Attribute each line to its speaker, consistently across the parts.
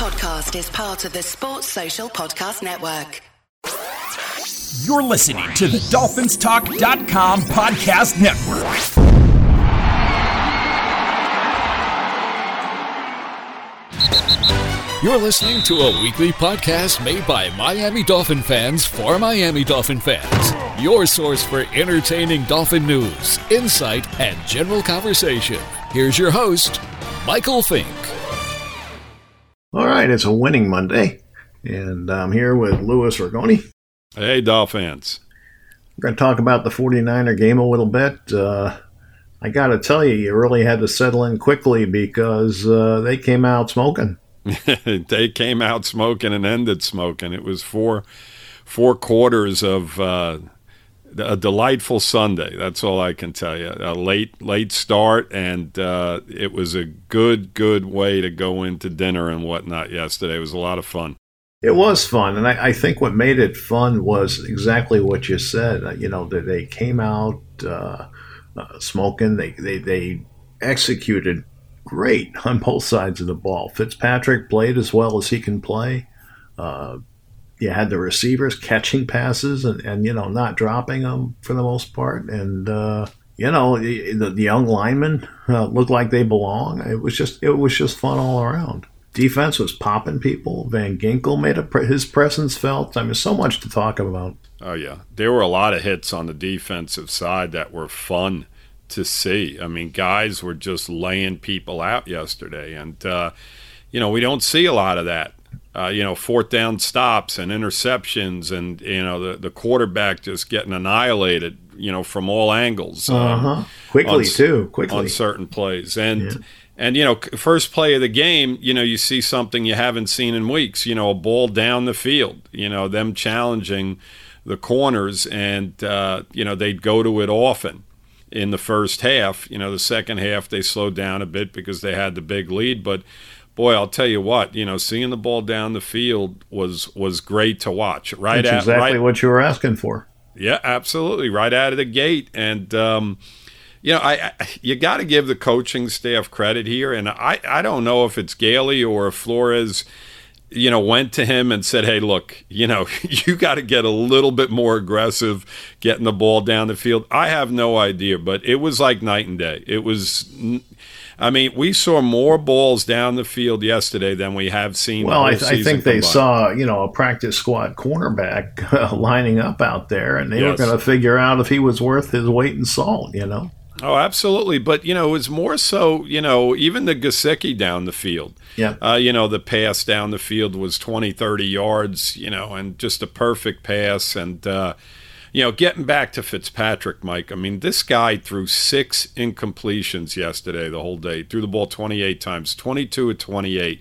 Speaker 1: podcast is part of the Sports Social Podcast Network.
Speaker 2: You're listening to the DolphinsTalk.com podcast network.
Speaker 3: You're listening to a weekly podcast made by Miami Dolphin fans for Miami Dolphin fans. Your source for entertaining Dolphin news, insight, and general conversation. Here's your host, Michael Fink.
Speaker 4: All right, it's a winning Monday, and I'm here with Louis Ragone.
Speaker 5: Hey, Dolphins.
Speaker 4: We're going to talk about the 49er game a little bit. Uh, I got to tell you, you really had to settle in quickly because uh, they came out smoking.
Speaker 5: they came out smoking and ended smoking. It was four four quarters of uh, a delightful Sunday. That's all I can tell you. A late late start, and uh, it was a good good way to go into dinner and whatnot yesterday. It was a lot of fun.
Speaker 4: It was fun, and I, I think what made it fun was exactly what you said. Uh, you know, that they came out uh, uh, smoking. They they they executed great on both sides of the ball. Fitzpatrick played as well as he can play. You had the receivers catching passes and, and you know not dropping them for the most part, and uh, you know the, the young linemen uh, looked like they belong. It was just it was just fun all around. Defense was popping people. Van Ginkel made a his presence felt. I mean, so much to talk about.
Speaker 5: Oh yeah, there were a lot of hits on the defensive side that were fun to see. I mean, guys were just laying people out yesterday, and uh, you know we don't see a lot of that. Uh, you know, fourth down stops and interceptions, and you know the the quarterback just getting annihilated. You know, from all angles.
Speaker 4: Um, uh-huh. Quickly on, too. Quickly
Speaker 5: on certain plays, and. Yeah. And you know, first play of the game, you know, you see something you haven't seen in weeks. You know, a ball down the field. You know, them challenging the corners, and uh, you know they'd go to it often in the first half. You know, the second half they slowed down a bit because they had the big lead. But boy, I'll tell you what, you know, seeing the ball down the field was was great to watch. Right,
Speaker 4: That's
Speaker 5: at,
Speaker 4: exactly
Speaker 5: right,
Speaker 4: what you were asking for.
Speaker 5: Yeah, absolutely, right out of the gate, and. Um, you know, I, I you got to give the coaching staff credit here, and I, I don't know if it's Gailey or if Flores you know, went to him and said, "Hey, look, you know, you got to get a little bit more aggressive getting the ball down the field." I have no idea, but it was like night and day. It was I mean, we saw more balls down the field yesterday than we have seen.
Speaker 4: Well, I,
Speaker 5: I,
Speaker 4: think they saw, you know, a practice squad cornerback uh, lining up out there, and they yes. were going to figure out if he was worth his weight in salt. You know.
Speaker 5: Oh, absolutely. But, you know, it was more so, you know, even the Gesicki down the field.
Speaker 4: Yeah.
Speaker 5: Uh, you know, the pass down the field was 20, 30 yards, you know, and just a perfect pass. And, uh, you know, getting back to Fitzpatrick, Mike, I mean, this guy threw six incompletions yesterday, the whole day, threw the ball 28 times, 22 at 28.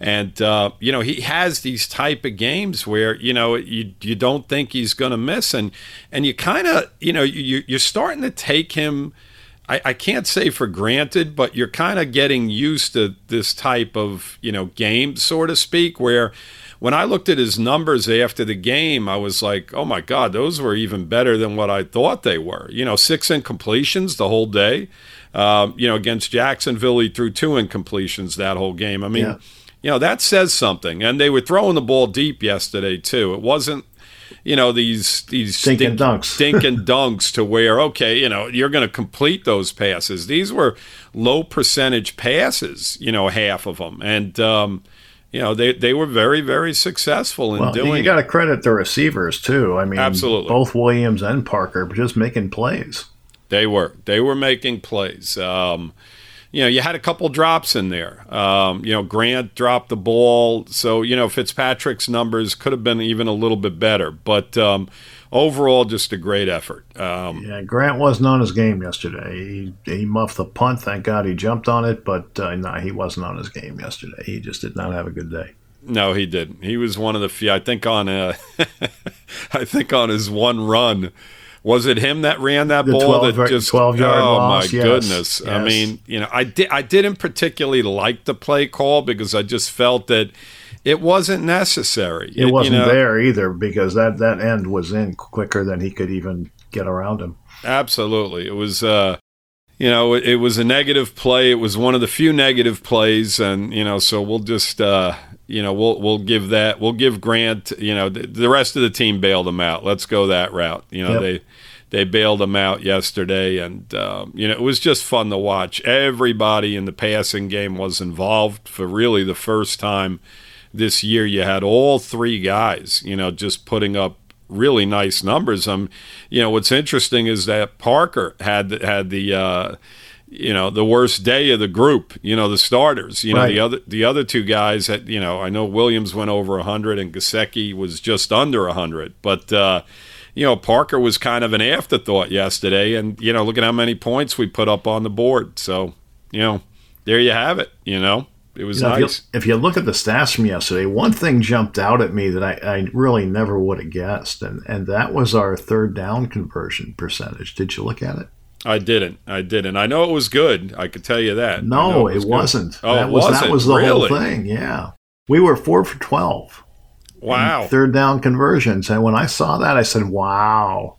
Speaker 5: And, uh, you know, he has these type of games where, you know, you, you don't think he's going to miss. And, and you kind of, you know, you, you're starting to take him – I, I can't say for granted, but you're kind of getting used to this type of, you know, game, so to speak, where when I looked at his numbers after the game, I was like, oh my God, those were even better than what I thought they were. You know, six incompletions the whole day. Um, you know, against Jacksonville, he threw two incompletions that whole game. I mean, yeah. you know, that says something. And they were throwing the ball deep yesterday, too. It wasn't you know these these
Speaker 4: stinking stink, dunks,
Speaker 5: stinking dunks to where okay, you know you're going to complete those passes. These were low percentage passes, you know, half of them, and um, you know they they were very very successful in
Speaker 4: well,
Speaker 5: doing.
Speaker 4: You got to credit the receivers too. I mean,
Speaker 5: absolutely,
Speaker 4: both Williams and Parker just making plays.
Speaker 5: They were they were making plays. Um, you know, you had a couple drops in there. Um, you know, Grant dropped the ball, so you know Fitzpatrick's numbers could have been even a little bit better. But um, overall, just a great effort. Um,
Speaker 4: yeah, Grant wasn't on his game yesterday. He, he muffed the punt. Thank God he jumped on it, but uh, no, he wasn't on his game yesterday. He just did not have a good day.
Speaker 5: No, he didn't. He was one of the few. I think on a, I think on his one run was it him that ran that
Speaker 4: the
Speaker 5: ball
Speaker 4: 12,
Speaker 5: that just
Speaker 4: 12 yard
Speaker 5: oh
Speaker 4: loss,
Speaker 5: my
Speaker 4: yes,
Speaker 5: goodness.
Speaker 4: Yes.
Speaker 5: i mean you know i did i didn't particularly like the play call because i just felt that it wasn't necessary.
Speaker 4: It, it wasn't
Speaker 5: you know,
Speaker 4: there either because that that end was in quicker than he could even get around him.
Speaker 5: Absolutely. It was uh you know it, it was a negative play it was one of the few negative plays and you know so we'll just uh you know, we'll we'll give that. We'll give Grant. You know, the, the rest of the team bailed him out. Let's go that route. You know,
Speaker 4: Yep.
Speaker 5: they they bailed him out yesterday, and um, you know it was just fun to watch. Everybody in the passing game was involved for really the first time this year. You had all three guys, you know, just putting up really nice numbers. Um, you know, what's interesting is that Parker had had the. Uh, you know the worst day of the group. You know the starters. You know the other the other two guys. Had, you know I know Williams went over hundred and Gesicki was just under hundred, but uh, you know Parker was kind of an afterthought yesterday. And you know look at how many points we put up on the board. So you know there you have it. You know it was
Speaker 4: You know,
Speaker 5: nice.
Speaker 4: if, you, if you look at the stats from yesterday, one thing jumped out at me that I, I really never would have guessed, and, and that was our third down conversion percentage. Did you look at it?
Speaker 5: I didn't. I didn't. I know it was good. I could tell you that.
Speaker 4: No, it,
Speaker 5: was good.
Speaker 4: wasn't.
Speaker 5: Oh,
Speaker 4: that
Speaker 5: it
Speaker 4: was
Speaker 5: wasn't.
Speaker 4: that was the
Speaker 5: really?
Speaker 4: whole thing. Yeah, we were four for twelve.
Speaker 5: Wow.
Speaker 4: third down conversions. And when I saw that, I said, "Wow."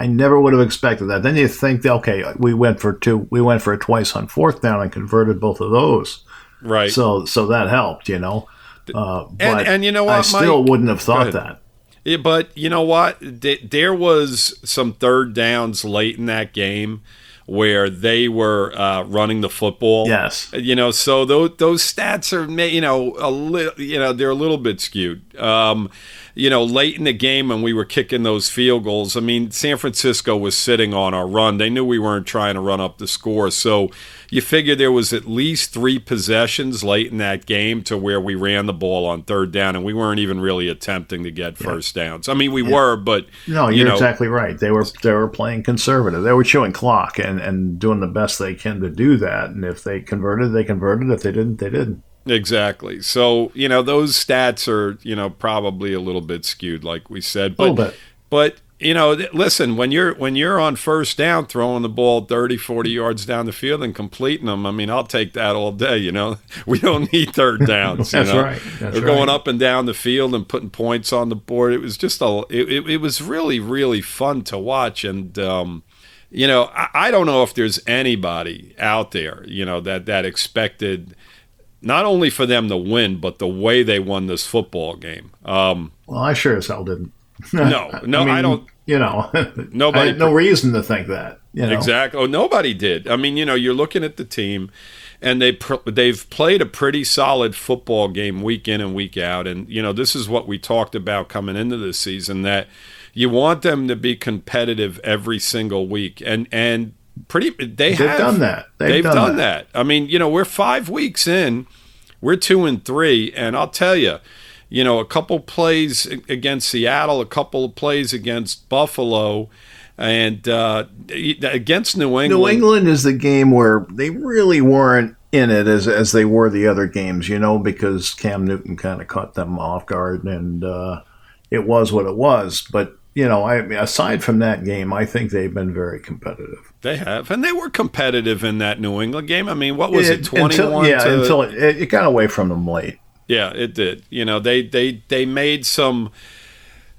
Speaker 4: I never would have expected that. Then you think, okay, we went for two, we went for it twice on fourth down and converted both of those.
Speaker 5: Right.
Speaker 4: So, so that helped, you know. Uh, but
Speaker 5: and you know
Speaker 4: I still
Speaker 5: Mike?
Speaker 4: wouldn't have thought that.
Speaker 5: Yeah, but you know what? Th- There was some third downs late in that game where they were uh, running the football.
Speaker 4: Yes.
Speaker 5: You know, so those those stats are, you know, a little, you know, they're a little bit skewed. Um, you know, late in the game when we were kicking those field goals, I mean, San Francisco was sitting on our run. They knew we weren't trying to run up the score, so you figure there was at least three possessions late in that game to where we ran the ball on third down, and we weren't even really attempting to get first downs. I mean, we were, but
Speaker 4: No,
Speaker 5: you
Speaker 4: you're
Speaker 5: know,
Speaker 4: exactly right. They were they were playing conservative. They were chewing clock and, and doing the best they can to do that. And if they converted, they converted. If they didn't, they didn't.
Speaker 5: Exactly. So, you know, those stats are, you know, probably a little bit skewed like we said. But
Speaker 4: little bit.
Speaker 5: but you know, listen, when you're when you're on first down throwing the ball 30, 40 yards down the field and completing them, I mean, I'll take that all day, you know. We don't need third downs, you
Speaker 4: That's
Speaker 5: know.
Speaker 4: right. That's
Speaker 5: We're going
Speaker 4: right.
Speaker 5: up and down the field and putting points on the board. It was just a it, it, it was really really fun to watch and um you know, I, I don't know if there's anybody out there, you know, that that expected not only for them to win, but the way they won this football game. Um,
Speaker 4: Well, I sure as hell didn't.
Speaker 5: No, no, I,
Speaker 4: mean,
Speaker 5: don't.
Speaker 4: You know,
Speaker 5: Nobody
Speaker 4: I no reason to think that. You know?
Speaker 5: Exactly. Oh, nobody did. I mean, you know, you're looking at the team, and they pr- they've played a pretty solid football game week in and week out. And you know, this is what we talked about coming into this season that you want them to be competitive every single week, and and pretty they
Speaker 4: They've
Speaker 5: have
Speaker 4: done that. They've
Speaker 5: They've,
Speaker 4: done
Speaker 5: done,
Speaker 4: that.
Speaker 5: that. I mean, you know, we're five weeks in, we're two and three, and I'll tell you. You know, a couple plays against Seattle, a couple of plays against Buffalo, and uh, against New England.
Speaker 4: New England is the game where they really weren't in it as as they were the other games, you know, because Cam Newton kind of caught them off guard, and uh, it was what it was. But you know, I aside from that game, I think they've been very competitive.
Speaker 5: They have, and they were competitive in that New England game. I mean, what was it,
Speaker 4: until-
Speaker 5: twenty-one?
Speaker 4: yeah,
Speaker 5: to,
Speaker 4: until it, it got away from them late.
Speaker 5: Yeah, it did. You know, they they they made some.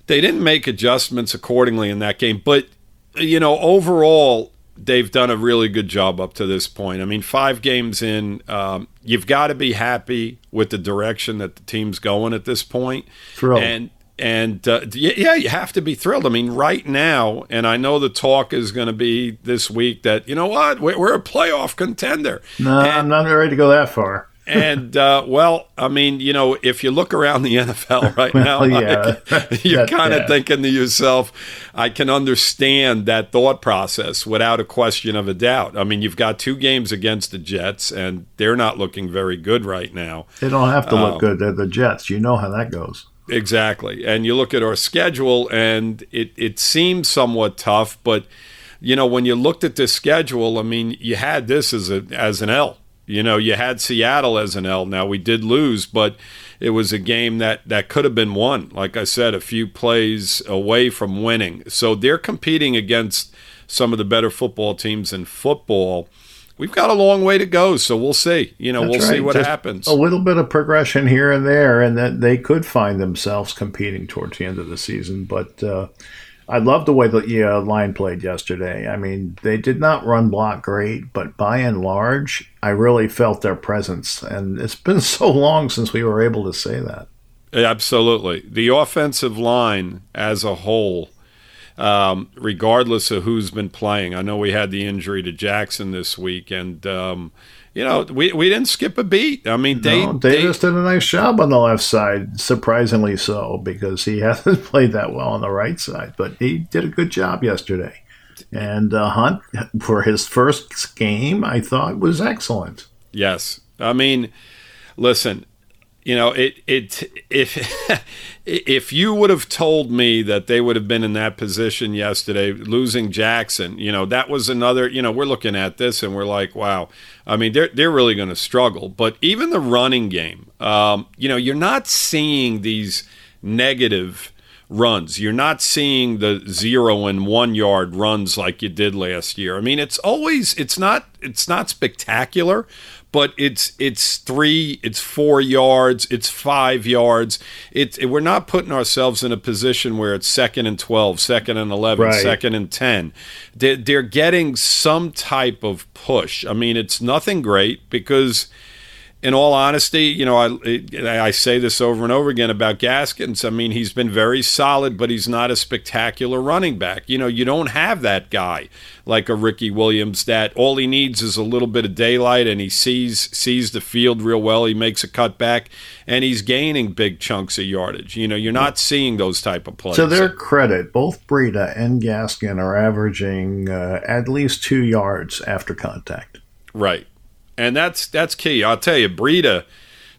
Speaker 5: They didn't make adjustments accordingly in that game, but you know, overall, they've done a really good job up to this point. I mean, five games in, um, you've got to be happy with the direction that the team's going at this point.
Speaker 4: Thrilled.
Speaker 5: And and uh, yeah, you have to be thrilled. I mean, right now, and I know the talk is going to be this week that you know what, we're, we're a playoff contender.
Speaker 4: No, I'm not ready to go that far.
Speaker 5: And uh, well, I mean, you know, if you look around the NFL right now,
Speaker 4: Well, yeah.
Speaker 5: Mike, you're kind of
Speaker 4: yeah.
Speaker 5: thinking to yourself, I can understand that thought process without a question of a doubt. I mean, you've got two games against the Jets, and they're not looking very good right now.
Speaker 4: They don't have to
Speaker 5: Oh.
Speaker 4: look good. They're the Jets. You know how that goes.
Speaker 5: Exactly. And you look at our schedule, and it, it seems somewhat tough, but you know, when you looked at this schedule, I mean, you had this as a as an L. You know, you had Seattle as an L. Now we did lose, but it was a game that that could have been won. Like I said, a few plays away from winning. So they're competing against some of the better football teams in football. We've got a long way to go, so we'll see. You know,
Speaker 4: That's
Speaker 5: we'll see what
Speaker 4: Just
Speaker 5: happens.
Speaker 4: A little bit of progression here and there, and that they could find themselves competing towards the end of the season. But uh, I love the way the uh, line played yesterday. I mean, they did not run block great, but by and large, I really felt their presence. And it's been so long since we were able to say that.
Speaker 5: Absolutely. The offensive line as a whole, um, regardless of who's been playing, I know we had the injury to Jackson this week, and um, you know, we, we didn't skip a beat. I mean, they,
Speaker 4: no, Davis they, did a nice job on the left side, surprisingly so, because he hasn't played that well on the right side. But he did a good job yesterday. And uh, Hunt, for his first game, I thought was excellent.
Speaker 5: Yes. I mean, listen, you know, it it if if you would have told me that they would have been in that position yesterday, losing Jackson, you know, that was another. You know, we're looking at this and we're like, wow. I mean, they're they're really going to struggle. But even the running game, um, you know, you're not seeing these negative runs. You're not seeing the zero and one yard runs like you did last year. I mean, it's always it's not it's not spectacular, but it's it's three, it's four yards, it's five yards. It's it, we're not putting ourselves in a position where it's second and 12, second and 11, right. second and 10. They're, they're getting some type of push. I mean, it's nothing great because – in all honesty, you know, I I say this over and over again about Gaskins. I mean, he's been very solid, but he's not a spectacular running back. You know, you don't have that guy like a Ricky Williams that all he needs is a little bit of daylight and he sees sees the field real well. He makes a cutback and he's gaining big chunks of yardage. You know, you're not seeing those type of plays.
Speaker 4: To their credit, both Breida and Gaskin are averaging uh, at least two yards after contact.
Speaker 5: Right and that's that's key. I'll tell you, Breida,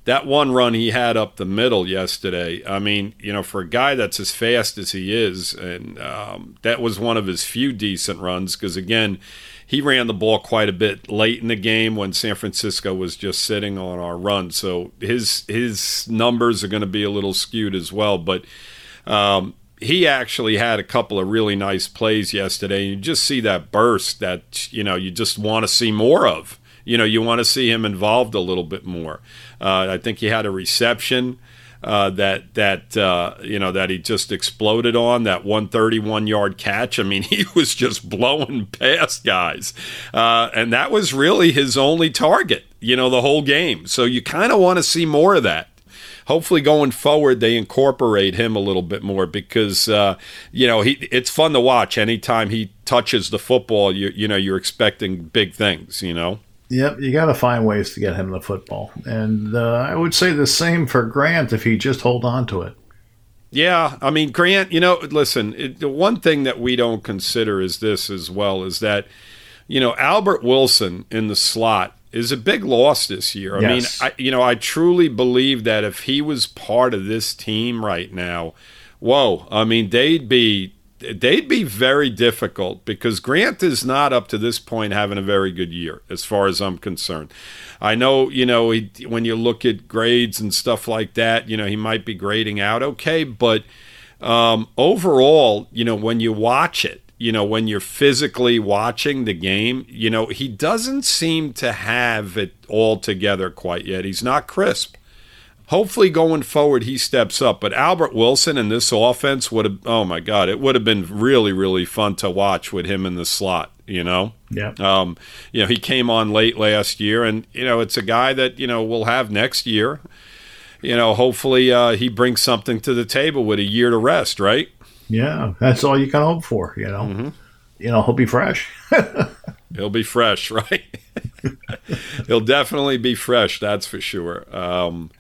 Speaker 5: that one run he had up the middle yesterday. I mean, you know, for a guy that's as fast as he is, and um, that was one of his few decent runs because again, he ran the ball quite a bit late in the game when San Francisco was just sitting on our run. So his his numbers are going to be a little skewed as well, but. Um, he actually had a couple of really nice plays yesterday. You just see that burst that you know you just want to see more of you know you want to see him involved a little bit more. Uh, I think he had a reception. Uh, that that uh, you know that he just exploded on that 131 yard catch. I mean, he was just blowing past guys, uh, and that was really his only target. You know, the whole game. So you kind of want to see more of that. Hopefully, going forward, they incorporate him a little bit more because uh, you know he. It's fun to watch. Anytime he touches the football, you you know you're expecting big things. You know.
Speaker 4: Yep, you got to find ways to get him the football, and uh, I would say the same for Grant if he just hold on to it.
Speaker 5: Yeah, I mean Grant. You know, listen. It, the one thing that we don't consider is this as well is that you know Albert Wilson in the slot is a big loss this year. I yes. mean, I, you know, I truly believe that if he was part of this team right now, whoa, I mean, they'd be they'd be very difficult because Grant is not up to this point having a very good year, as far as I'm concerned. I know, you know, he, when you look at grades and stuff like that, you know, he might be grading out okay, but um, overall, you know, when you watch it, you know, when you're physically watching the game, you know, he doesn't seem to have it all together quite yet. He's not crisp hopefully going forward he steps up. But Albert Wilson in this offense would have oh my god, it would have been really really fun to watch with him in the slot. You know,
Speaker 4: yeah.
Speaker 5: Um, you know, he came on late last year, and you know, it's a guy that you know we'll have next year. You know, hopefully uh, he brings something to the table with a year to rest, right?
Speaker 4: Yeah, that's all you can hope for. You know, mm-hmm. you know, he'll be fresh.
Speaker 5: he'll be fresh, right? he'll definitely be fresh. That's for sure. Um,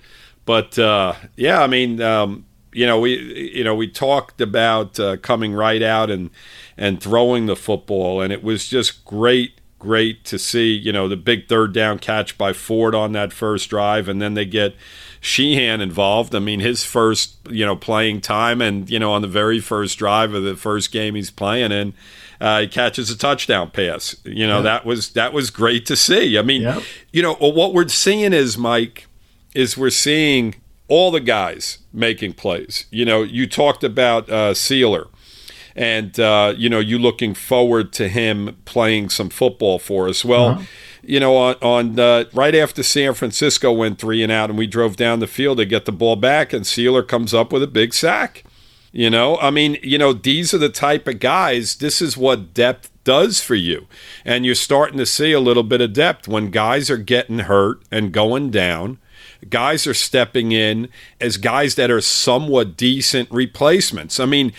Speaker 5: but uh, yeah, I mean, um, you know, we you know we talked about uh, coming right out and and throwing the football, and it was just great, great to see. You know, the big third down catch by Ford on that first drive, and then they get. Sheehan involved. I mean, his first, you know, playing time, and you know, on the very first drive of the first game he's playing in, uh, he catches a touchdown pass. You know, yeah. that was that was great to see. I mean, yeah. you know, what we're seeing is Mike is we're seeing all the guys making plays. You know, you talked about uh, Sieler, and uh, you know, you looking forward to him playing some football for us. Well. Uh-huh. You know, on, on uh, right after San Francisco went three and out, and we drove down the field to get the ball back, and Sieler comes up with a big sack. You know, I mean, you know, these are the type of guys, this is what depth does for you. And you're starting to see a little bit of depth when guys are getting hurt and going down. Guys are stepping in as guys that are somewhat decent replacements. I mean,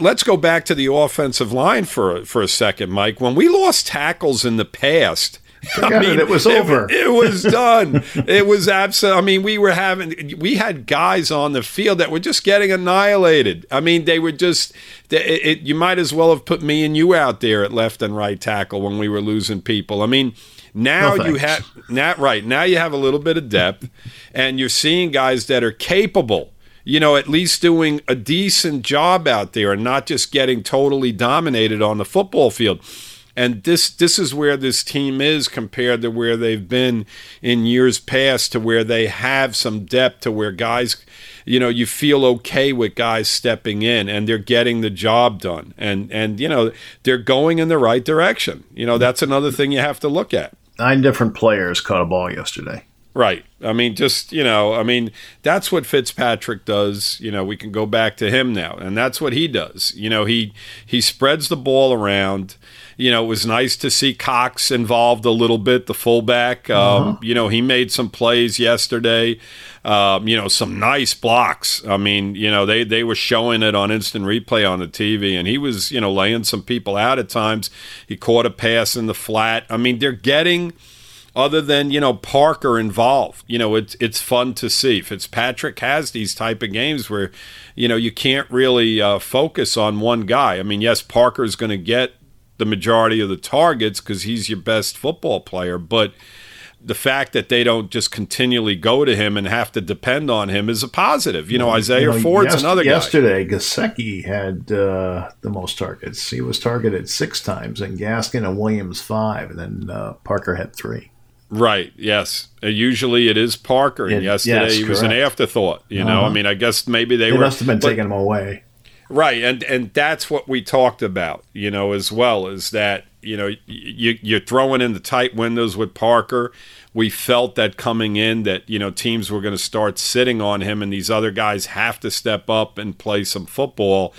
Speaker 5: let's go back to the offensive line for for a second, Mike. When we lost tackles in the past,
Speaker 4: I mean, it, it was over.
Speaker 5: It, it was done. it was absolute. I mean, we were having, we had guys on the field that were just getting annihilated. I mean, they were just. It, it, you might as well have put me and you out there at left and right tackle when we were losing people. I mean, now no, you have not right now you have a little bit of depth, and you're seeing guys that are capable you know, at least doing a decent job out there and not just getting totally dominated on the football field. And this this is where this team is compared to where they've been in years past to where they have some depth to where guys you know you feel okay with guys stepping in and they're getting the job done. And and you know they're going in the right direction. You know that's another thing you have to look at
Speaker 4: nine different players caught a ball yesterday
Speaker 5: Right. I mean, just, you know, I mean, that's what Fitzpatrick does. You know, we can go back to him now, and that's what he does. You know, he he spreads the ball around. You know, it was nice to see Cox involved a little bit, the fullback. Um, uh-huh. You know, he made some plays yesterday. Um, you know, some nice blocks. I mean, you know, they, they were showing it on instant replay on the TV, and he was, you know, laying some people out at times. He caught a pass in the flat. I mean, they're getting – other than you know Parker involved. You know, it's it's fun to see. Fitzpatrick has these type of games where you know you can't really uh, focus on one guy. I mean, yes, Parker's going to get the majority of the targets because he's your best football player, but the fact that they don't just continually go to him and have to depend on him is a positive. You know, Isaiah you know, Ford's yes, another
Speaker 4: guy. Yesterday, Gesicki had uh, the most targets. He was targeted six times, and Gaskin and Williams five, and then uh, Parker had three.
Speaker 5: Right. Yes. Uh, usually it is Parker, and it, yesterday yes, he was an afterthought. You uh-huh. know, I mean, I guess maybe they,
Speaker 4: they
Speaker 5: were,
Speaker 4: must have been but, taking him away.
Speaker 5: Right, and and that's what we talked about. You know, as well is that you know you you're throwing in the tight windows with Parker. We felt that coming in that you know teams were going to start sitting on him, and these other guys have to step up and play some football.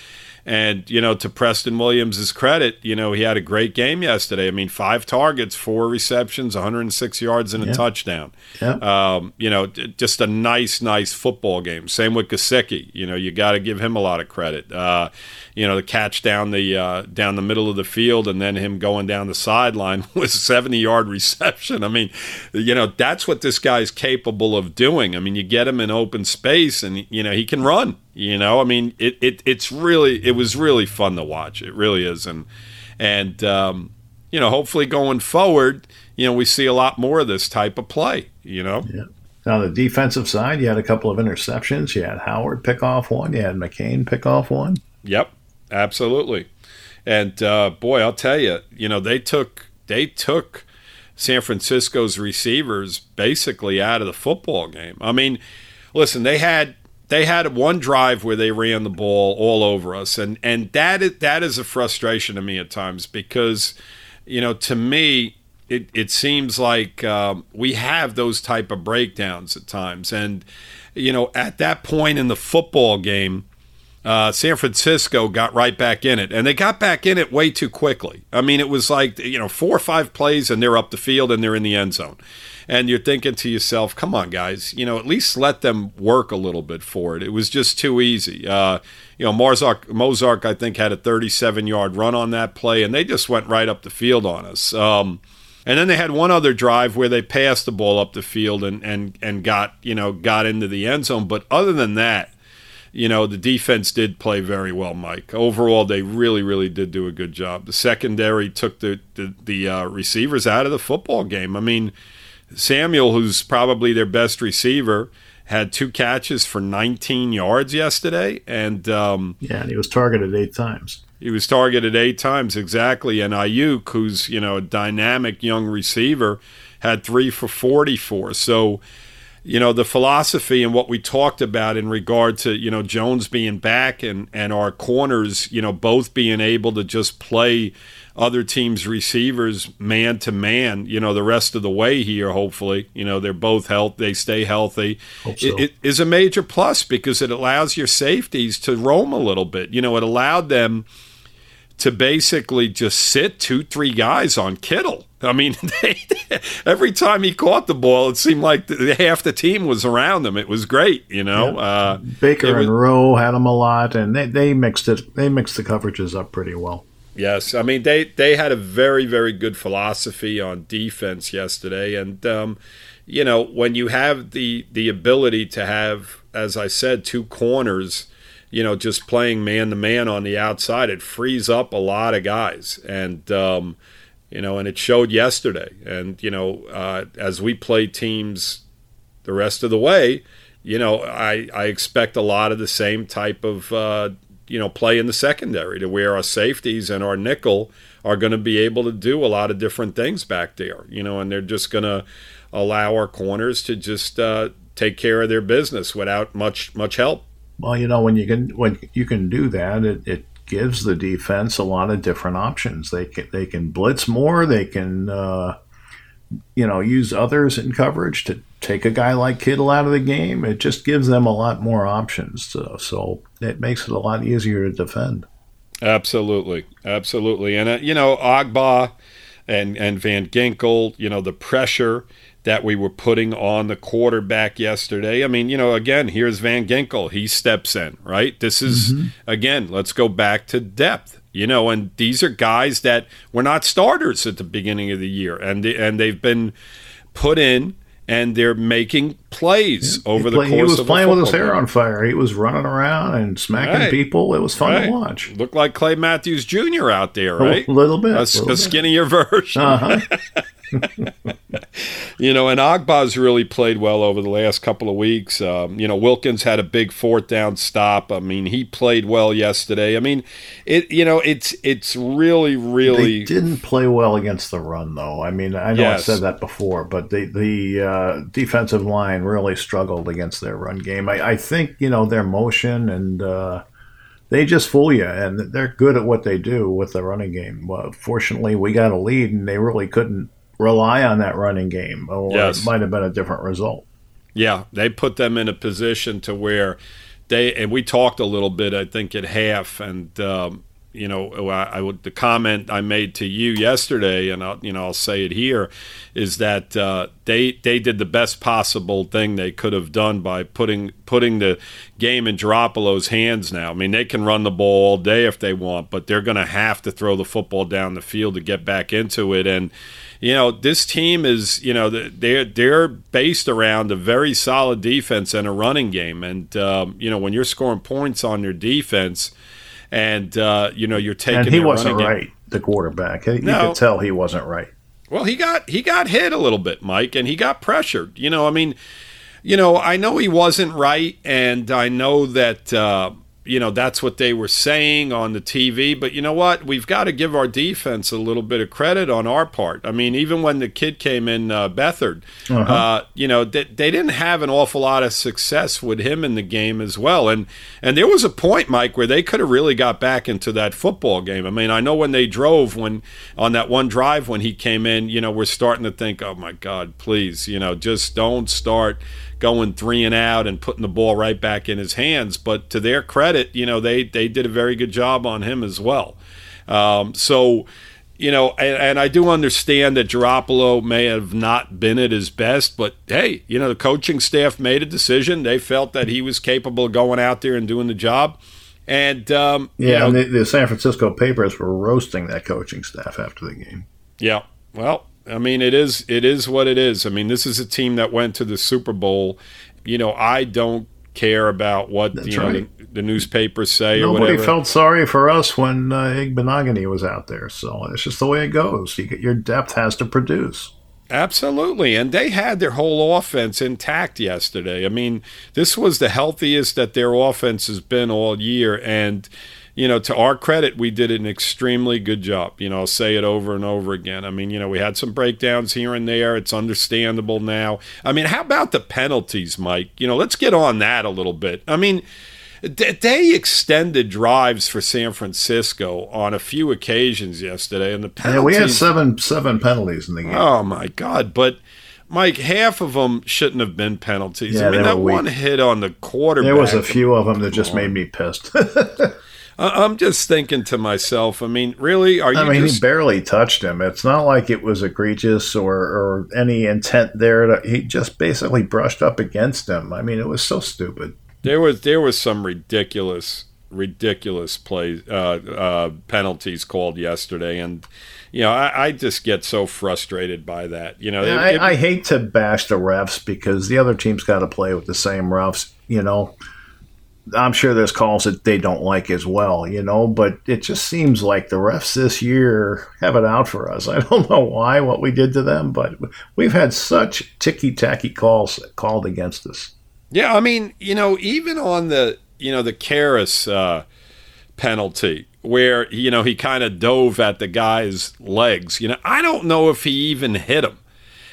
Speaker 5: And, you know, to Preston Williams' credit, you know, he had a great game yesterday. I mean, five targets, four receptions, 106 yards, and a touchdown. Um, you know, just a nice, nice football game. Same with Gesicki. You know, you got to give him a lot of credit. Uh, you know, the catch down the uh, down the middle of the field and then him going down the sideline with a 70 yard reception. I mean, you know, that's what this guy's capable of doing. I mean, you get him in open space and, you know, he can run. You know, I mean, it, it it's really it was really fun to watch. It really is, and and um, you know, hopefully going forward, you know, we see a lot more of this type of play. You know.
Speaker 4: Yeah. On the defensive side, you had a couple of interceptions. You had Howard pick off one. You had McCain pick off one.
Speaker 5: Yep, absolutely. And uh, boy, I'll tell you, you know, they took they took San Francisco's receivers basically out of the football game. I mean, listen, they had they had one drive where they ran the ball all over us, and and that is, that is a frustration to me at times because, you know, to me. It, it seems like um, we have those type of breakdowns at times, and you know at that point in the football game, uh, San Francisco got right back in it, and they got back in it way too quickly. I mean, it was like you know four or five plays, and they're up the field and they're in the end zone and you're thinking to yourself, "Come on, guys, you know, at least let them work a little bit for it." It was just too easy. Uh, you know, Mostert, Mostert, I think, had a 37-yard run on that play, and they just went right up the field on us. Um, and then they had one other drive where they passed the ball up the field and and and got you know got into the end zone. But other than that, you know, the defense did play very well, Mike. Overall, they really, really did do a good job. The secondary took the the, the uh, receivers out of the football game. I mean, Samuel, who's probably their best receiver, had two catches for 19 yards yesterday, and um,
Speaker 4: yeah, and he was targeted eight times.
Speaker 5: He was targeted eight times exactly, and Aiyuk, who's you know a dynamic young receiver, had three for 44. So, you know, the philosophy and what we talked about in regard to you know Jones being back and and our corners, you know, both being able to just play other teams' receivers man to man, you know, the rest of the way here, hopefully. You know, they're both health, they stay healthy.
Speaker 4: so.
Speaker 5: It, it is a major plus because it allows your safeties to roam a little bit. You know, it allowed them to basically just sit two, three guys on Kittle. I mean, they, every time he caught the ball, it seemed like the, half the team was around him. It was great, you know. Uh,
Speaker 4: Baker
Speaker 5: was-
Speaker 4: and Rowe had them a lot, and they, they mixed it. They mixed the coverages up pretty well.
Speaker 5: Yes, I mean they they had a very very good philosophy on defense yesterday, and um, you know when you have the the ability to have, as I said, two corners, you know, just playing man to man on the outside, it frees up a lot of guys, and um, you know, and it showed yesterday, and you know, uh, as we play teams the rest of the way, you know, I I expect a lot of the same type of. Uh, you know, play in the secondary to where our safeties and our nickel are going to be able to do a lot of different things back there, you know, and they're just going to allow our corners to just uh, take care of their business without much much help.
Speaker 4: Well, you know, when you can when you can do that, it, it gives the defense a lot of different options. They can they can blitz more. They can uh, you know use others in coverage to take a guy like Kittle out of the game. It just gives them a lot more options. So, so it makes it a lot easier to defend.
Speaker 5: Absolutely, absolutely, and uh, you know, Ogbah and and Van Ginkel, you know, the pressure that we were putting on the quarterback yesterday. I mean, you know, again, here's Van Ginkel. He steps in, right? This is again, let's go back to depth. You know, and these are guys that were not starters at the beginning of the year, and and they've been put in, and they're making plays over
Speaker 4: he,
Speaker 5: the
Speaker 4: play-
Speaker 5: course
Speaker 4: he was
Speaker 5: of
Speaker 4: playing with his hair
Speaker 5: game.
Speaker 4: on fire. He was running around and smacking
Speaker 5: Right.
Speaker 4: people. It was fun
Speaker 5: Right.
Speaker 4: to watch.
Speaker 5: Looked like Clay Matthews Jr. out there, right?
Speaker 4: A little bit.
Speaker 5: a,
Speaker 4: little
Speaker 5: a
Speaker 4: bit.
Speaker 5: skinnier version.
Speaker 4: Uh-huh.
Speaker 5: You know, and Ogbah's really played well over the last couple of weeks. Um, you know, Wilkins had a big fourth down stop. I mean, he played well yesterday. I mean, it. You know, it's it's really really.
Speaker 4: They didn't play well against the run, though. I mean, I know
Speaker 5: Yes.
Speaker 4: I said that before, but the the uh, defensive line really struggled against their run game. I, I think you know their motion and uh, they just fool you, and they're good at what they do with the running game. Well, fortunately, we got a lead, and they really couldn't rely on that running game, or
Speaker 5: Yes.
Speaker 4: it might have been a different result.
Speaker 5: Yeah, they put them in a position to where they and we talked a little bit. I think at half, and um, you know, I, I would the comment I made to you yesterday, and I'll you know I'll say it here, is that uh, they they did the best possible thing they could have done by putting putting the game in Garoppolo's hands now. I mean, they can run the ball all day if they want, but they're going to have to throw the football down the field to get back into it and you know this team is you know they're they're based around a very solid defense and a running game and um, you know when you're scoring points on your defense and uh, you know you're taking
Speaker 4: And he wasn't
Speaker 5: running game-
Speaker 4: right, the quarterback. You
Speaker 5: No.
Speaker 4: could tell he wasn't right.
Speaker 5: well, he got he got hit a little bit, Mike, and he got pressured. You know, I mean, you know, I know he wasn't right, and I know that uh, you know that's what they were saying on the TV. But you know what? We've got to give our defense a little bit of credit on our part. I mean, even when the kid came in, uh, Beathard, uh, you know, they, they didn't have an awful lot of success with him in the game as well. And and there was a point, Mike, where they could have really got back into that football game. I mean, I know when they drove when on that one drive when he came in, you know, we're starting to think, oh my God, please, you know, just don't start going three and out and putting the ball right back in his hands. But to their credit, you know, they they did a very good job on him as well. Um, so, you know, and, and I do understand that Garoppolo may have not been at his best, but hey, you know, the coaching staff made a decision. They felt that he was capable of going out there and doing the job. And um, you
Speaker 4: Yeah,
Speaker 5: know,
Speaker 4: and the, the San Francisco papers were roasting that coaching staff after the game.
Speaker 5: Yeah. Well, I mean, it is it is what it is. I mean, this is a team that went to the Super Bowl. You know, I don't care about what
Speaker 4: That's
Speaker 5: you know
Speaker 4: right.
Speaker 5: the, the newspapers say or
Speaker 4: Nobody
Speaker 5: whatever.
Speaker 4: felt sorry for us when uh, Igbinoghene was out there. So it's just the way it goes. You get, your depth has to produce.
Speaker 5: Absolutely. And they had their whole offense intact yesterday. I mean, this was the healthiest that their offense has been all year. And, you know, to our credit, we did an extremely good job. You know, I'll say it over and over again. I mean, you know, we had some breakdowns here and there. It's understandable now. I mean, how about the penalties, Mike? You know, let's get on that a little bit. I mean, they extended drives for San Francisco on a few occasions yesterday, and the penalties.
Speaker 4: Yeah, we had seven seven penalties in the game.
Speaker 5: Oh my god! But Mike, half of them shouldn't have been penalties.
Speaker 4: Yeah,
Speaker 5: I mean, that
Speaker 4: weak.
Speaker 5: one hit on the quarterback.
Speaker 4: There was a few of them that just made me pissed.
Speaker 5: I'm just thinking to myself. I mean, really? Are you
Speaker 4: I mean,
Speaker 5: just
Speaker 4: he barely touched him. It's not like it was egregious or, or any intent there. To, he just basically brushed up against him. I mean, it was so stupid.
Speaker 5: There was there was some ridiculous ridiculous plays uh, uh, penalties called yesterday, and you know I, I just get so frustrated by that. You know, it-
Speaker 4: I,
Speaker 5: it-
Speaker 4: I hate to bash the refs because the other team's got to play with the same refs. You know, I'm sure there's calls that they don't like as well. You know, but it just seems like the refs this year have it out for us. I don't know why what we did to them, but we've had such ticky tacky calls called against us.
Speaker 5: yeah, I mean, you know, even on the you know the Karras uh, penalty where you know he kind of dove at the guy's legs. You know, I don't know if he even hit him.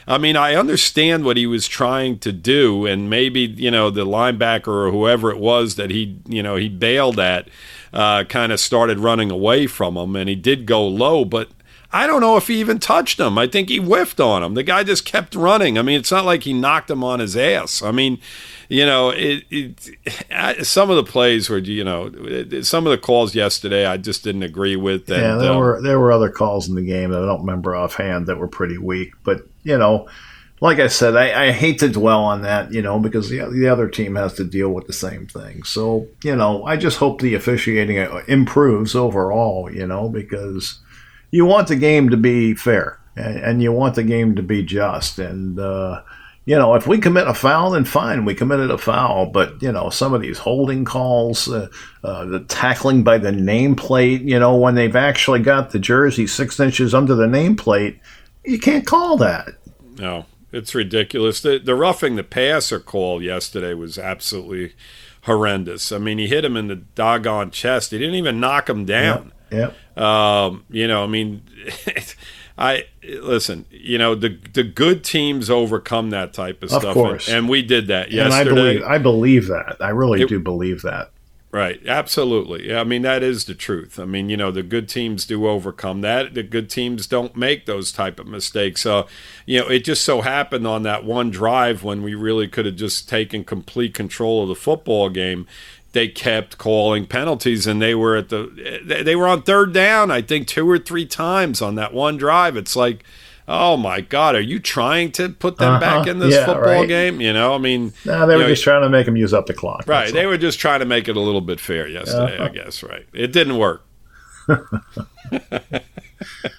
Speaker 5: I mean, I understand what he was trying to do, and maybe you know the linebacker or whoever it was that he you know he bailed at, uh, kind of started running away from him, and he did go low, but. I don't know if he even touched him. I think he whiffed on him. The guy just kept running. I mean, it's not like he knocked him on his ass. I mean, you know, it, it, some of the plays were, you know, it, some of the calls yesterday I just didn't agree with. And,
Speaker 4: yeah, there
Speaker 5: um,
Speaker 4: were there were other calls in the game that I don't remember offhand that were pretty weak. But you know, like I said, I, I hate to dwell on that, you know, because the the other team has to deal with the same thing. So you know, I just hope the officiating uh, improves overall, you know, because you want the game to be fair and, and you want the game to be just and. uh you know, if we commit a foul, then fine, we committed a foul. But you know, some of these holding calls, uh, uh, the tackling by the nameplate, you know, when they've actually got the jersey six inches under the nameplate, you can't call that.
Speaker 5: No, it's ridiculous. The the roughing the passer call yesterday was absolutely horrendous. I mean, he hit him in the doggone chest. He didn't even knock him down.
Speaker 4: Yep.
Speaker 5: Um, you know, I mean, I listen. You know, the the good teams overcome that type of,
Speaker 4: Of
Speaker 5: stuff,
Speaker 4: course.
Speaker 5: and, and we did that
Speaker 4: And I
Speaker 5: yesterday.
Speaker 4: believe I believe that. I really
Speaker 5: It-
Speaker 4: do believe that.
Speaker 5: Right, absolutely. Yeah, I mean that is the truth. I mean, you know, the good teams do overcome that. The good teams don't make those type of mistakes. So, you know, it just so happened on that one drive when we really could have just taken complete control of the football game. They kept calling penalties, and they were at the they- were on third down. I think two or three times on that one drive. It's like, oh my god, are you trying to put them back
Speaker 4: Uh-huh.
Speaker 5: in this
Speaker 4: Yeah,
Speaker 5: football
Speaker 4: right.
Speaker 5: game? You know, I mean,
Speaker 4: No, they were
Speaker 5: know,
Speaker 4: just trying to make them use up the clock.
Speaker 5: Right. They
Speaker 4: all.
Speaker 5: were just trying to make it a little bit fair yesterday, I guess. Right. It didn't work.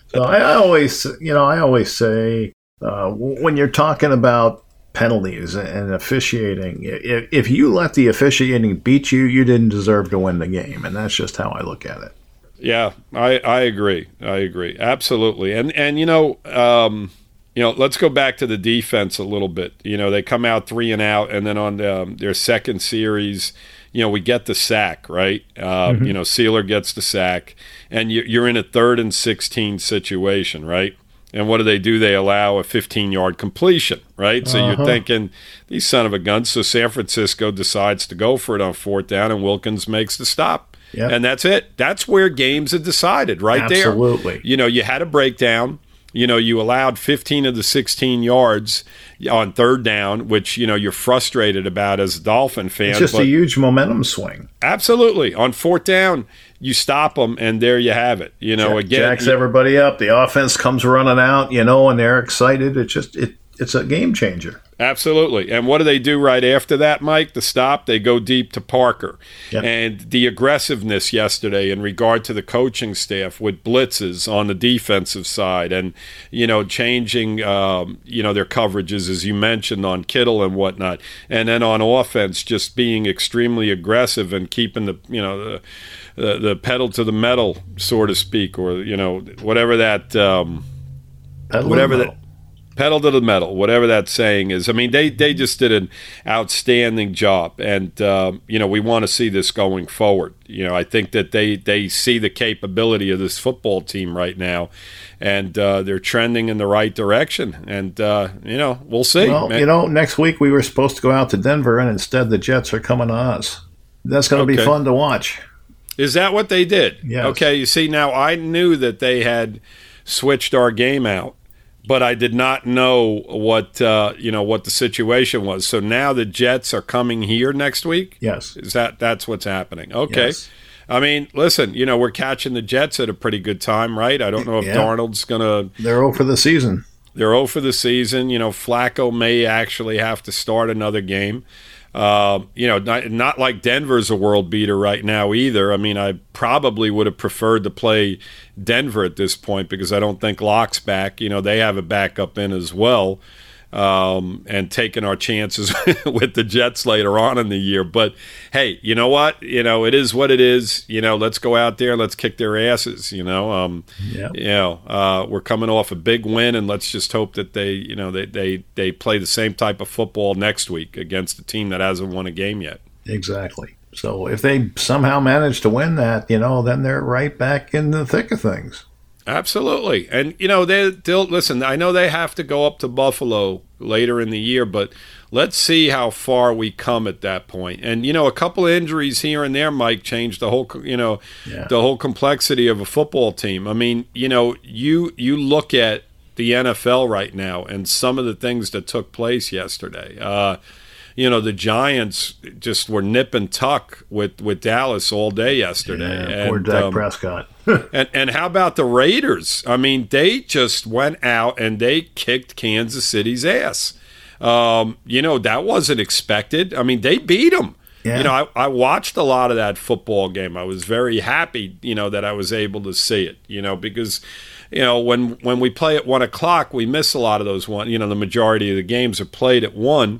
Speaker 4: So I, I always, you know, I always say uh, when you're talking about penalties and officiating, if, if you let the officiating beat you, you didn't deserve to win the game, and that's just how I look at it.
Speaker 5: Yeah, I, I agree. I agree. Absolutely. And and you know, um, you know, let's go back to the defense a little bit. You know, they come out three and out, and then on um, their second series, you know, we get the sack, right? Uh, You know, Sieler gets the sack, and you, you're in a third and sixteen situation, right? And what do they do? They allow a 15 yard completion, right? So you're uh-huh. thinking, these son of a guns. So San Francisco decides to go for it on fourth down, and Wilkins makes the stop.
Speaker 4: Yep.
Speaker 5: And that's it. That's where games are decided, right there.
Speaker 4: Absolutely.
Speaker 5: You know, you had a breakdown. You know, you allowed 15 of the 16 yards on third down, which, you know, you're frustrated about as a Dolphin fan.
Speaker 4: It's just a huge momentum swing.
Speaker 5: absolutely. On fourth down, you stop them, and there you have it. You know,
Speaker 4: Jack-
Speaker 5: again,
Speaker 4: jacks everybody up. The offense comes running out, you know, and they're excited. It just it. It's a game changer.
Speaker 5: Absolutely. And what do they do right after that, Mike? The stop, they go deep to Parker.
Speaker 4: Yep.
Speaker 5: And the aggressiveness yesterday in regard to the coaching staff with blitzes on the defensive side and, you know, changing, um, you know, their coverages, as you mentioned, on Kittle and whatnot. And then on offense, just being extremely aggressive and keeping the, you know, the, the, the pedal to the metal, so to speak, or, you know, whatever that. Um, whatever that pedal to the metal whatever that saying is i mean they they just did an outstanding job and um, you know we want to see this going forward you know i think that they they see the capability of this football team right now and uh, they're trending in the right direction and uh, you know we'll see
Speaker 4: Well,
Speaker 5: man.
Speaker 4: you know, next week we were supposed to go out to Denver, and instead the Jets are coming to us. That's going to
Speaker 5: Okay.
Speaker 4: be fun to watch.
Speaker 5: Is that what they did?
Speaker 4: Yes.
Speaker 5: Okay, you see, now I knew that they had switched our game out, but I did not know what uh, you know what the situation was. So now the Jets are coming here next week.
Speaker 4: Yes.
Speaker 5: Is that that's what's happening? Okay.
Speaker 4: Yes.
Speaker 5: I mean, listen, you know, we're catching the Jets at a pretty good time, right? I don't know if
Speaker 4: Yeah.
Speaker 5: Darnold's gonna
Speaker 4: They're over for the season.
Speaker 5: they're 0 for the season. You know, Flacco may actually have to start another game. Um, you know, not, not like Denver's a world beater right now either. I mean, I probably would have preferred to play Denver at this point because I don't think Lock's back. You know, they have a backup in as well. Um, and taking our chances with the Jets later on in the year. But hey, you know what? You know, it is what it is. You know, let's go out there, let's kick their asses. You know, um,
Speaker 4: Yeah.
Speaker 5: you know, uh, we're coming off a big win, and let's just hope that they, you know, they, they they play the same type of football next week against a team that hasn't won a game yet.
Speaker 4: Exactly. So if they somehow manage to win that, you know, then they're right back in the thick of things.
Speaker 5: Absolutely, and you know they they'll listen. I know they have to go up to Buffalo later in the year, but let's see how far we come at that point. And you know, a couple of injuries here and there, might change the whole you know
Speaker 4: Yeah.
Speaker 5: the whole complexity of a football team. I mean, you know, you you look at the NFL right now and some of the things that took place yesterday. Uh, you know, the Giants just were nip and tuck with, with Dallas all day yesterday.
Speaker 4: Yeah, poor
Speaker 5: And,
Speaker 4: Dak
Speaker 5: um,
Speaker 4: Prescott.
Speaker 5: and and how about the Raiders? I mean, they just went out and they kicked Kansas City's ass. Um, you know, that wasn't expected. I mean, they beat them.
Speaker 4: Yeah.
Speaker 5: You know, I, I watched a lot of that football game. I was very happy, you know, that I was able to see it. You know, because you know when when we play at one o'clock, we miss a lot of those one. You know, the majority of the games are played at one,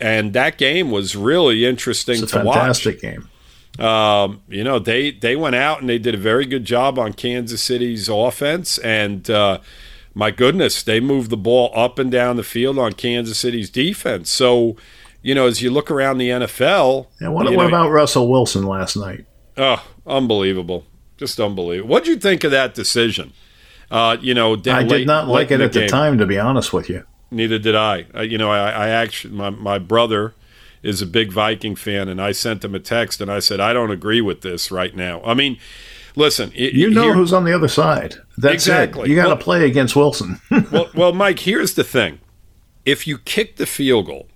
Speaker 5: and that game was really interesting
Speaker 4: It's a
Speaker 5: to watch
Speaker 4: fantastic game.
Speaker 5: Um, you know they they went out and they did a very good job on Kansas City's offense and uh, my goodness they moved the ball up and down the field on Kansas City's defense so you know as you look around the NFL
Speaker 4: And what, what
Speaker 5: know,
Speaker 4: about Russell Wilson last night?
Speaker 5: oh unbelievable just unbelievable what'd you think of that decision uh, you know
Speaker 4: I
Speaker 5: late-
Speaker 4: did not like it at the time, to be honest with you.
Speaker 5: Neither did I. Uh, you know, I, I actually, my, my brother is a big Viking fan, and I sent him a text and I said, I don't agree with this right now. I mean, listen, it-
Speaker 4: You know
Speaker 5: here-
Speaker 4: who's on the other side. That's
Speaker 5: Exactly.
Speaker 4: it. You got to
Speaker 5: Well-
Speaker 4: play against Wilson.
Speaker 5: well, well, Mike, here's the thing. If you kick the field goal,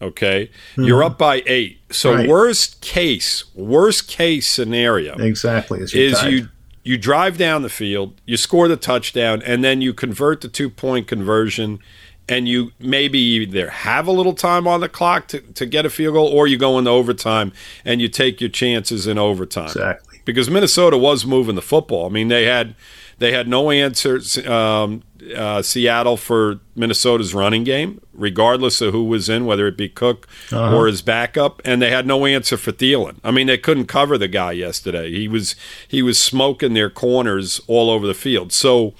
Speaker 5: okay, hmm. you're up by eight. So
Speaker 4: Right.
Speaker 5: worst case, worst case scenario
Speaker 4: exactly.
Speaker 5: Is
Speaker 4: tied.
Speaker 5: you you drive down the field, you score the touchdown, and then you convert the two point conversion, and you maybe either have a little time on the clock to, to get a field goal, or you go into overtime and you take your chances in overtime.
Speaker 4: Exactly.
Speaker 5: Because Minnesota was moving the football. I mean, they had they had no answers. Um, uh, Seattle for Minnesota's running game, regardless of who was in, whether it be Cook or his backup, and they had no answer for Thielen. I mean, they couldn't cover the guy yesterday. He was he was smoking their corners all over the field. So,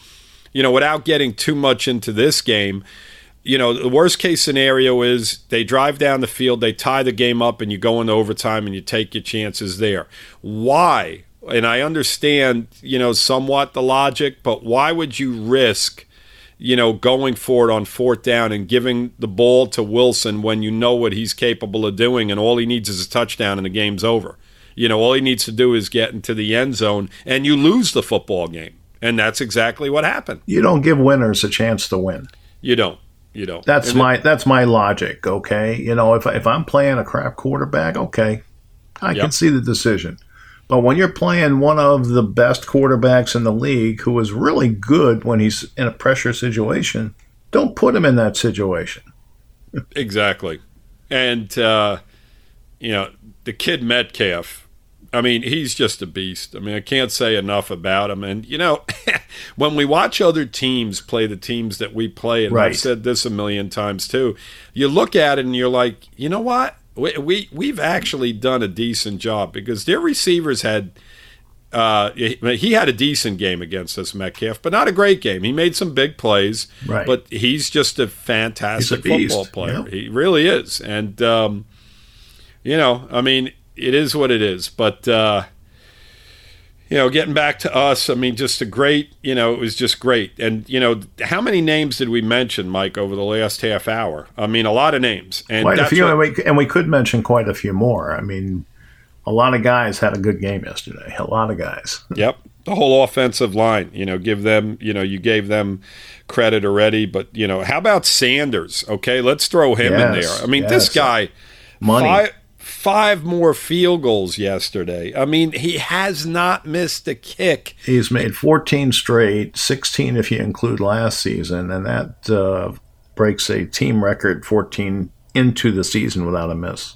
Speaker 5: you know, without getting too much into this game, you know, the worst case scenario is they drive down the field, they tie the game up, and you go into overtime and you take your chances there. Why? And I understand, you know, somewhat the logic, but why would you risk, you know, going for it on fourth down and giving the ball to Wilson when you know what he's capable of doing and all he needs is a touchdown and the game's over? You know, all he needs to do is get into the end zone and you lose the football game. And that's exactly what happened.
Speaker 4: You don't give winners a chance to win.
Speaker 5: You don't. You don't.
Speaker 4: That's my that's my logic. Okay, you know if if I'm playing a crap quarterback, okay, I
Speaker 5: Yep.
Speaker 4: can see the decision. But when you're playing one of the best quarterbacks in the league, who is really good when he's in a pressure situation, don't put him in that situation.
Speaker 5: Exactly. And, uh, you know, the kid Metcalf, I mean, he's just a beast. I mean, I can't say enough about him. And, you know, when we watch other teams play the teams that we play, and
Speaker 4: Right.
Speaker 5: I've said this a million times too, you look at it and you're like, you know what? We, we, we've actually done a decent job because their receivers had. Uh, he had a decent game against us, Metcalf, but not a great game. He made some big plays,
Speaker 4: Right.
Speaker 5: but he's just a fantastic
Speaker 4: a
Speaker 5: football player.
Speaker 4: yeah.
Speaker 5: He really is. And, um, you know, I mean, it is what it is. But, uh, you know, getting back to us, I mean, just a great, you know, it was just great. And, you know, how many names did we mention, Mike, over the last half hour? I mean, a lot of names. And
Speaker 4: Quite a few,
Speaker 5: what-
Speaker 4: and we, and we could mention quite a few more. I mean, a lot of guys had a good game yesterday. A lot of guys.
Speaker 5: Yep. The whole offensive line, you know, give them, you know, you gave them credit already, but you know, how about Sanders? Okay, let's throw him in there. I mean,
Speaker 4: yes.
Speaker 5: this guy
Speaker 4: Money.
Speaker 5: Five, five more field goals yesterday. I mean, he has not missed a kick.
Speaker 4: He's made 14 straight, 16 if you include last season, and that uh, breaks a team record 14 into the season without a miss.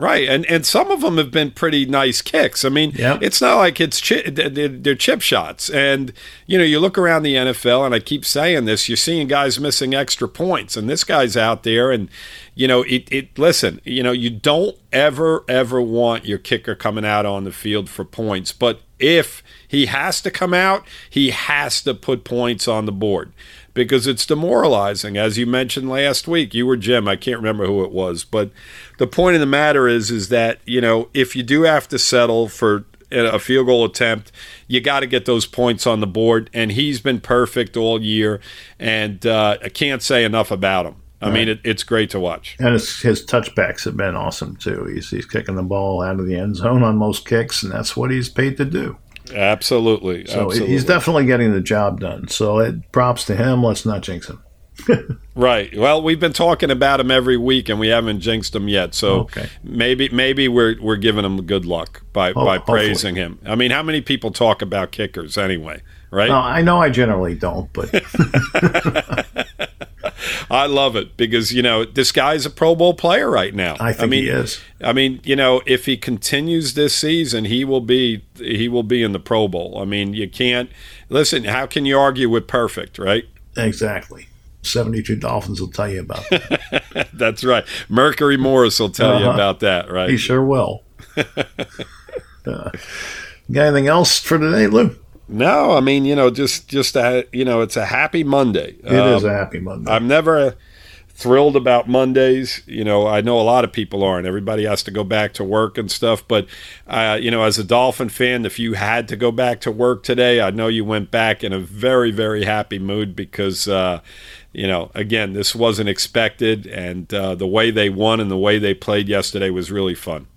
Speaker 5: Right, and and some of them have been pretty nice kicks. I mean,
Speaker 4: Yep.
Speaker 5: it's not like it's chi- they're, they're chip shots. And you know, you look around the NFL, and I keep saying this: you're seeing guys missing extra points, and this guy's out there, and you know, it. it listen, you know, you don't ever ever want your kicker coming out on the field for points, but if he has to come out, he has to put points on the board because it's demoralizing. As you mentioned last week, you were Jim. I can't remember who it was, but the point of the matter is, is that you know if you do have to settle for a field goal attempt, you got to get those points on the board. And he's been perfect all year, and uh, I can't say enough about him. I mean, it, it's great to watch.
Speaker 4: And his, his touchbacks have been awesome, too. He's, he's kicking the ball out of the end zone on most kicks, and that's what he's paid to do.
Speaker 5: Absolutely.
Speaker 4: So
Speaker 5: absolutely.
Speaker 4: he's definitely getting the job done. So it, props to him. Let's not jinx him.
Speaker 5: Right. Well, we've been talking about him every week, and we haven't jinxed him yet. So
Speaker 4: Okay.
Speaker 5: maybe maybe we're we're giving him good luck by
Speaker 4: Ho-
Speaker 5: by
Speaker 4: hopefully.
Speaker 5: praising him. I mean, how many people talk about kickers anyway? Right.
Speaker 4: No, I know I generally don't, but
Speaker 5: I love it because you know this guy's a Pro Bowl player right now.
Speaker 4: I think
Speaker 5: mean,
Speaker 4: he is.
Speaker 5: I mean, you know, if he continues this season, he will be he will be in the Pro Bowl. I mean, you can't listen. How can you argue with perfect? Right.
Speaker 4: Exactly. 72 Dolphins will tell you about that.
Speaker 5: That's right. Mercury Morris will tell you
Speaker 4: Uh-huh.
Speaker 5: about that. Right.
Speaker 4: he sure will. uh, got anything else for today, Lou?
Speaker 5: No, I mean, you know, just just a, you know, it's a happy Monday.
Speaker 4: It is
Speaker 5: Um,
Speaker 4: a happy Monday.
Speaker 5: I'm never thrilled about Mondays. You know, I know a lot of people aren't. Everybody has to go back to work and stuff. But, uh, you know, as a Dolphin fan, if you had to go back to work today, I know you went back in a very, very happy mood because, uh, you know, again, this wasn't expected. And uh, the way they won and the way they played yesterday was really fun.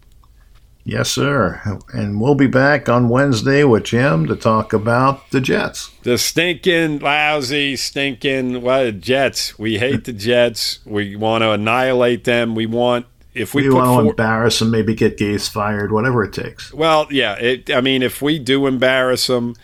Speaker 4: Yes, sir. And we'll be back on Wednesday with Jim to talk about the Jets.
Speaker 5: The stinking, lousy, stinking what Jets. We hate the Jets. We want to annihilate them. We want if we,
Speaker 4: We, want to embarrass them, maybe get Gase fired, whatever it takes.
Speaker 5: well, yeah. It, I mean, if we do embarrass them,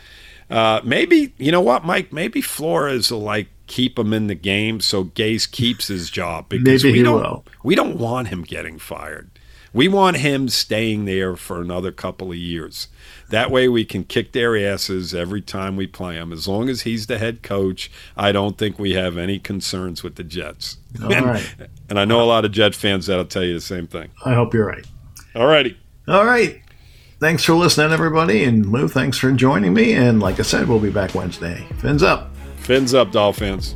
Speaker 5: uh, maybe you know what, Mike? Maybe Flores will like keep him in the game so Gase keeps his job because
Speaker 4: Maybe
Speaker 5: we
Speaker 4: he
Speaker 5: don't
Speaker 4: will.
Speaker 5: we don't want him getting fired. We want him staying there for another couple of years. That way we can kick their asses every time we play them. As long as he's the head coach, I don't think we have any concerns with the Jets.
Speaker 4: All
Speaker 5: and,
Speaker 4: right.
Speaker 5: and I know a lot of Jet fans that'll tell you the same thing.
Speaker 4: I hope you're right.
Speaker 5: All righty.
Speaker 4: All right. Thanks for listening, everybody. And Lou, thanks for joining me. And like I said, we'll be back Wednesday. Fins up.
Speaker 5: Fins up, Dolphins.